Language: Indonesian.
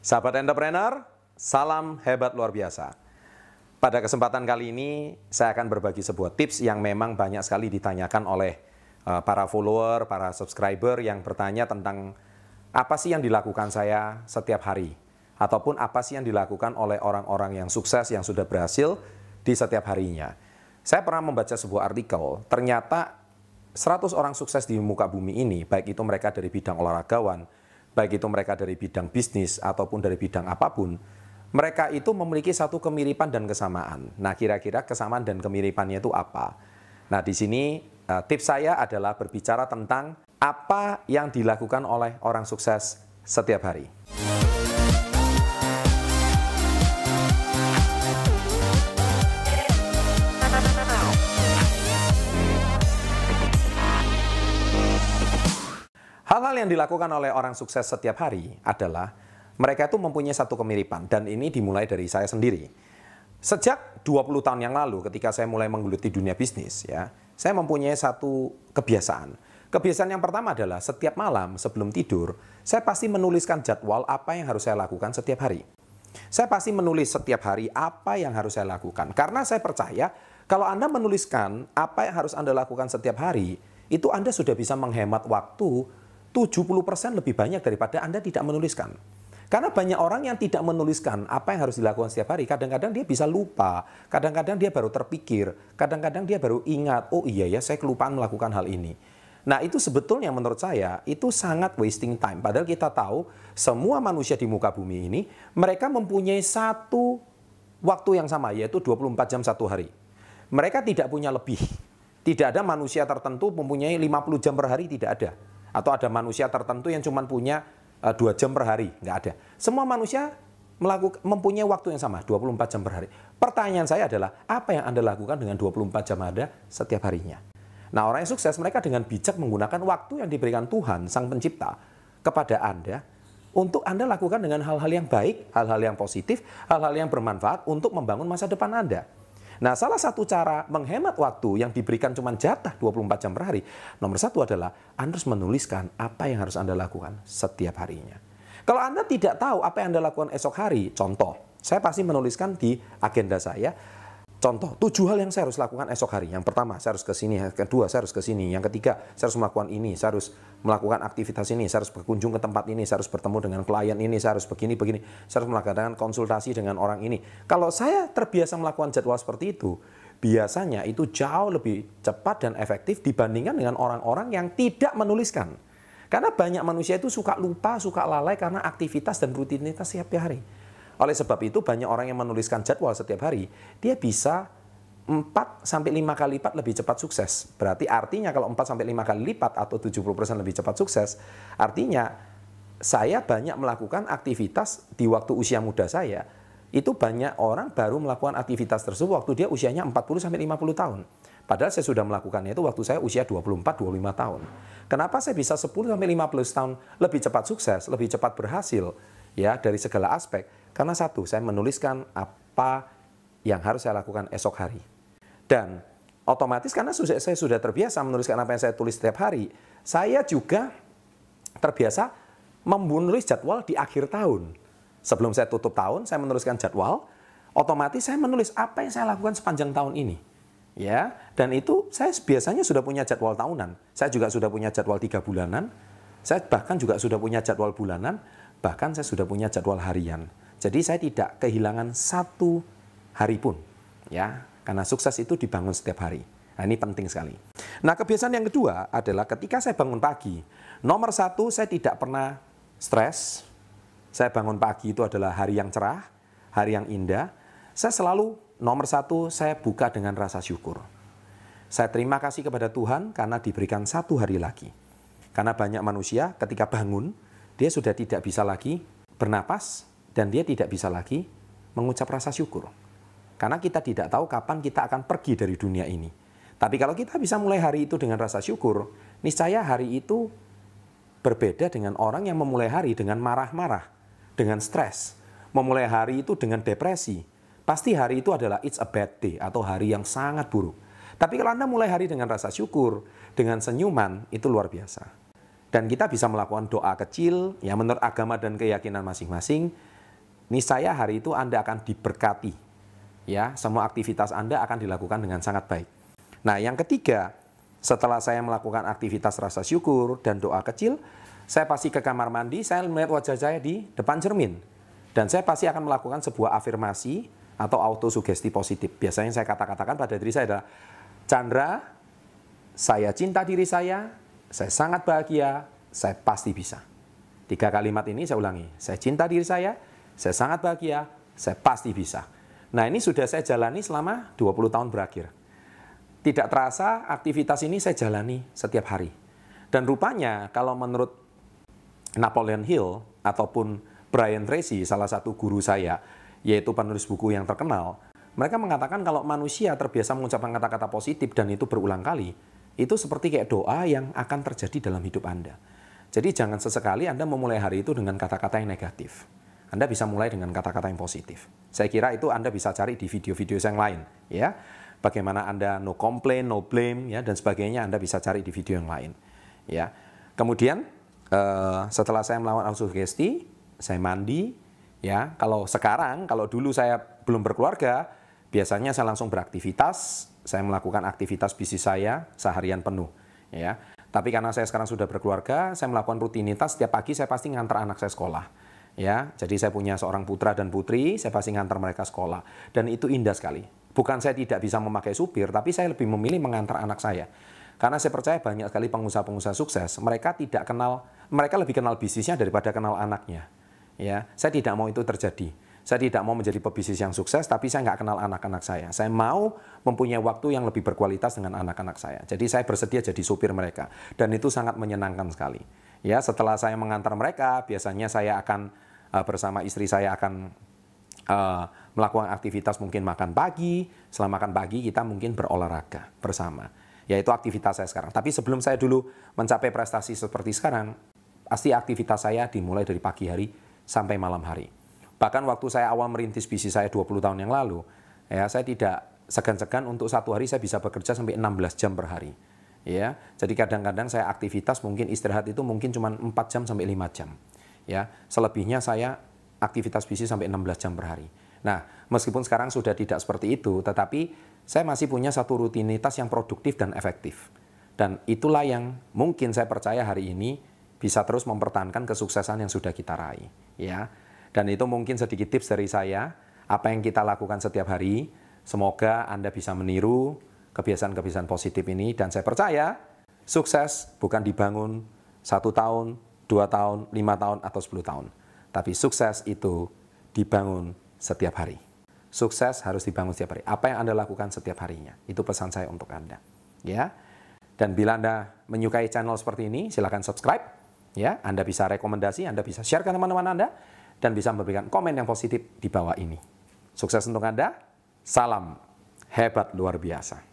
Sahabat entrepreneur, salam hebat luar biasa. Pada kesempatan kali ini, saya akan berbagi sebuah tips yang memang banyak sekali ditanyakan oleh uh, para follower, para subscriber yang bertanya tentang apa sih yang dilakukan saya setiap hari, ataupun apa sih yang dilakukan oleh orang-orang yang sukses, yang sudah berhasil di setiap harinya. Saya pernah membaca sebuah artikel, ternyata 100 orang sukses di muka bumi ini, baik itu mereka dari bidang olahragawan, baik itu mereka dari bidang bisnis ataupun dari bidang apa pun, mereka itu memiliki satu kemiripan dan kesamaan. Nah, kira-kira kesamaan dan kemiripannya itu apa? Nah, di sini uh, tips saya adalah berbicara tentang apa yang dilakukan oleh orang sukses setiap hari. Hal-hal yang dilakukan oleh orang sukses setiap hari adalah mereka itu mempunyai satu kemiripan dan ini dimulai dari saya sendiri. Sejak 20 tahun yang lalu ketika saya mulai menggeluti dunia bisnis ya, saya mempunyai satu kebiasaan. Kebiasaan yang pertama adalah setiap malam sebelum tidur, saya pasti menuliskan jadwal apa yang harus saya lakukan setiap hari. Saya pasti menulis setiap hari apa yang harus saya lakukan. Karena saya percaya kalau Anda menuliskan apa yang harus Anda lakukan setiap hari, itu Anda sudah bisa menghemat waktu 70% lebih banyak daripada Anda tidak menuliskan. Karena banyak orang yang tidak menuliskan apa yang harus dilakukan setiap hari. Kadang-kadang dia bisa lupa, kadang-kadang dia baru terpikir, kadang-kadang dia baru ingat, oh iya ya saya kelupaan melakukan hal ini. Nah itu sebetulnya menurut saya itu sangat wasting time. Padahal kita tahu semua manusia di muka bumi ini mereka mempunyai satu waktu yang sama yaitu 24 jam satu hari. Mereka tidak punya lebih. Tidak ada manusia tertentu mempunyai 50 jam per hari, tidak ada. Atau ada manusia tertentu yang cuma punya uh, dua jam per hari, nggak ada. Semua manusia melakukan mempunyai waktu yang sama, 24 jam per hari. Pertanyaan saya adalah, apa yang Anda lakukan dengan 24 jam Anda setiap harinya? Nah, orang yang sukses mereka dengan bijak menggunakan waktu yang diberikan Tuhan, Sang Pencipta, kepada Anda untuk Anda lakukan dengan hal-hal yang baik, hal-hal yang positif, hal-hal yang bermanfaat untuk membangun masa depan Anda. Nah, salah satu cara menghemat waktu yang diberikan cuma jatah 24 jam per hari, nomor satu adalah Anda harus menuliskan apa yang harus Anda lakukan setiap harinya. Kalau Anda tidak tahu apa yang Anda lakukan esok hari, contoh, saya pasti menuliskan di agenda saya, Contoh, tujuh hal yang saya harus lakukan esok hari. Yang pertama, saya harus ke sini. Yang kedua, saya harus ke sini. Yang ketiga, saya harus melakukan ini. Saya harus melakukan aktivitas ini. Saya harus berkunjung ke tempat ini. Saya harus bertemu dengan klien ini. Saya harus begini, begini. Saya harus melakukan konsultasi dengan orang ini. Kalau saya terbiasa melakukan jadwal seperti itu, biasanya itu jauh lebih cepat dan efektif dibandingkan dengan orang-orang yang tidak menuliskan. Karena banyak manusia itu suka lupa, suka lalai karena aktivitas dan rutinitas setiap hari. Oleh sebab itu banyak orang yang menuliskan jadwal setiap hari, dia bisa 4 sampai 5 kali lipat lebih cepat sukses. Berarti artinya kalau 4 sampai 5 kali lipat atau 70% lebih cepat sukses, artinya saya banyak melakukan aktivitas di waktu usia muda saya. Itu banyak orang baru melakukan aktivitas tersebut waktu dia usianya 40 sampai 50 tahun. Padahal saya sudah melakukannya itu waktu saya usia 24 25 tahun. Kenapa saya bisa 10 sampai 15 tahun lebih cepat sukses, lebih cepat berhasil ya dari segala aspek? Karena satu, saya menuliskan apa yang harus saya lakukan esok hari. Dan otomatis karena saya sudah terbiasa menuliskan apa yang saya tulis setiap hari, saya juga terbiasa menulis jadwal di akhir tahun. Sebelum saya tutup tahun, saya menuliskan jadwal, otomatis saya menulis apa yang saya lakukan sepanjang tahun ini. Ya, dan itu saya biasanya sudah punya jadwal tahunan. Saya juga sudah punya jadwal tiga bulanan. Saya bahkan juga sudah punya jadwal bulanan. Bahkan saya sudah punya jadwal harian. Jadi saya tidak kehilangan satu hari pun, ya, karena sukses itu dibangun setiap hari. Nah, ini penting sekali. Nah, kebiasaan yang kedua adalah ketika saya bangun pagi, nomor satu saya tidak pernah stres. Saya bangun pagi itu adalah hari yang cerah, hari yang indah. Saya selalu nomor satu saya buka dengan rasa syukur. Saya terima kasih kepada Tuhan karena diberikan satu hari lagi. Karena banyak manusia ketika bangun, dia sudah tidak bisa lagi bernapas, dan dia tidak bisa lagi mengucap rasa syukur. Karena kita tidak tahu kapan kita akan pergi dari dunia ini. Tapi kalau kita bisa mulai hari itu dengan rasa syukur, niscaya hari itu berbeda dengan orang yang memulai hari dengan marah-marah, dengan stres, memulai hari itu dengan depresi. Pasti hari itu adalah it's a bad day atau hari yang sangat buruk. Tapi kalau Anda mulai hari dengan rasa syukur, dengan senyuman, itu luar biasa. Dan kita bisa melakukan doa kecil, yang menurut agama dan keyakinan masing-masing, niscaya hari itu Anda akan diberkati. Ya, semua aktivitas Anda akan dilakukan dengan sangat baik. Nah, yang ketiga, setelah saya melakukan aktivitas rasa syukur dan doa kecil, saya pasti ke kamar mandi, saya melihat wajah saya di depan cermin. Dan saya pasti akan melakukan sebuah afirmasi atau autosugesti positif. Biasanya saya kata-katakan pada diri saya adalah, Chandra, saya cinta diri saya, saya sangat bahagia, saya pasti bisa. Tiga kalimat ini saya ulangi, saya cinta diri saya, saya sangat bahagia, saya pasti bisa. Nah ini sudah saya jalani selama 20 tahun berakhir. Tidak terasa aktivitas ini saya jalani setiap hari. Dan rupanya kalau menurut Napoleon Hill ataupun Brian Tracy, salah satu guru saya, yaitu penulis buku yang terkenal, mereka mengatakan kalau manusia terbiasa mengucapkan kata-kata positif dan itu berulang kali, itu seperti kayak doa yang akan terjadi dalam hidup Anda. Jadi jangan sesekali Anda memulai hari itu dengan kata-kata yang negatif. Anda bisa mulai dengan kata-kata yang positif. Saya kira itu Anda bisa cari di video-video yang lain, ya. Bagaimana Anda no complain, no blame, ya dan sebagainya Anda bisa cari di video yang lain, ya. Kemudian uh, setelah saya melakukan autosugesti, saya mandi, ya. Kalau sekarang, kalau dulu saya belum berkeluarga, biasanya saya langsung beraktivitas, saya melakukan aktivitas bisnis saya seharian penuh, ya. Tapi karena saya sekarang sudah berkeluarga, saya melakukan rutinitas setiap pagi saya pasti ngantar anak saya sekolah ya. Jadi saya punya seorang putra dan putri, saya pasti ngantar mereka sekolah dan itu indah sekali. Bukan saya tidak bisa memakai supir, tapi saya lebih memilih mengantar anak saya. Karena saya percaya banyak sekali pengusaha-pengusaha sukses, mereka tidak kenal, mereka lebih kenal bisnisnya daripada kenal anaknya. Ya, saya tidak mau itu terjadi. Saya tidak mau menjadi pebisnis yang sukses, tapi saya nggak kenal anak-anak saya. Saya mau mempunyai waktu yang lebih berkualitas dengan anak-anak saya. Jadi saya bersedia jadi supir mereka, dan itu sangat menyenangkan sekali. Ya, setelah saya mengantar mereka, biasanya saya akan uh, bersama istri saya akan uh, melakukan aktivitas mungkin makan pagi. Setelah makan pagi kita mungkin berolahraga bersama. Yaitu aktivitas saya sekarang. Tapi sebelum saya dulu mencapai prestasi seperti sekarang, pasti aktivitas saya dimulai dari pagi hari sampai malam hari. Bahkan waktu saya awal merintis bisnis saya 20 tahun yang lalu, ya saya tidak segan-segan untuk satu hari saya bisa bekerja sampai 16 jam per hari. Ya, jadi kadang-kadang saya aktivitas mungkin istirahat itu mungkin cuma 4 jam sampai 5 jam ya selebihnya saya aktivitas bisnis sampai 16 jam per hari. Nah, meskipun sekarang sudah tidak seperti itu, tetapi saya masih punya satu rutinitas yang produktif dan efektif. Dan itulah yang mungkin saya percaya hari ini bisa terus mempertahankan kesuksesan yang sudah kita raih, ya. Dan itu mungkin sedikit tips dari saya, apa yang kita lakukan setiap hari, semoga Anda bisa meniru kebiasaan-kebiasaan positif ini dan saya percaya sukses bukan dibangun satu tahun, 2 tahun, 5 tahun, atau 10 tahun. Tapi sukses itu dibangun setiap hari. Sukses harus dibangun setiap hari. Apa yang Anda lakukan setiap harinya? Itu pesan saya untuk Anda. Ya. Dan bila Anda menyukai channel seperti ini, silakan subscribe. Ya, Anda bisa rekomendasi, Anda bisa share ke teman-teman Anda dan bisa memberikan komen yang positif di bawah ini. Sukses untuk Anda. Salam hebat luar biasa.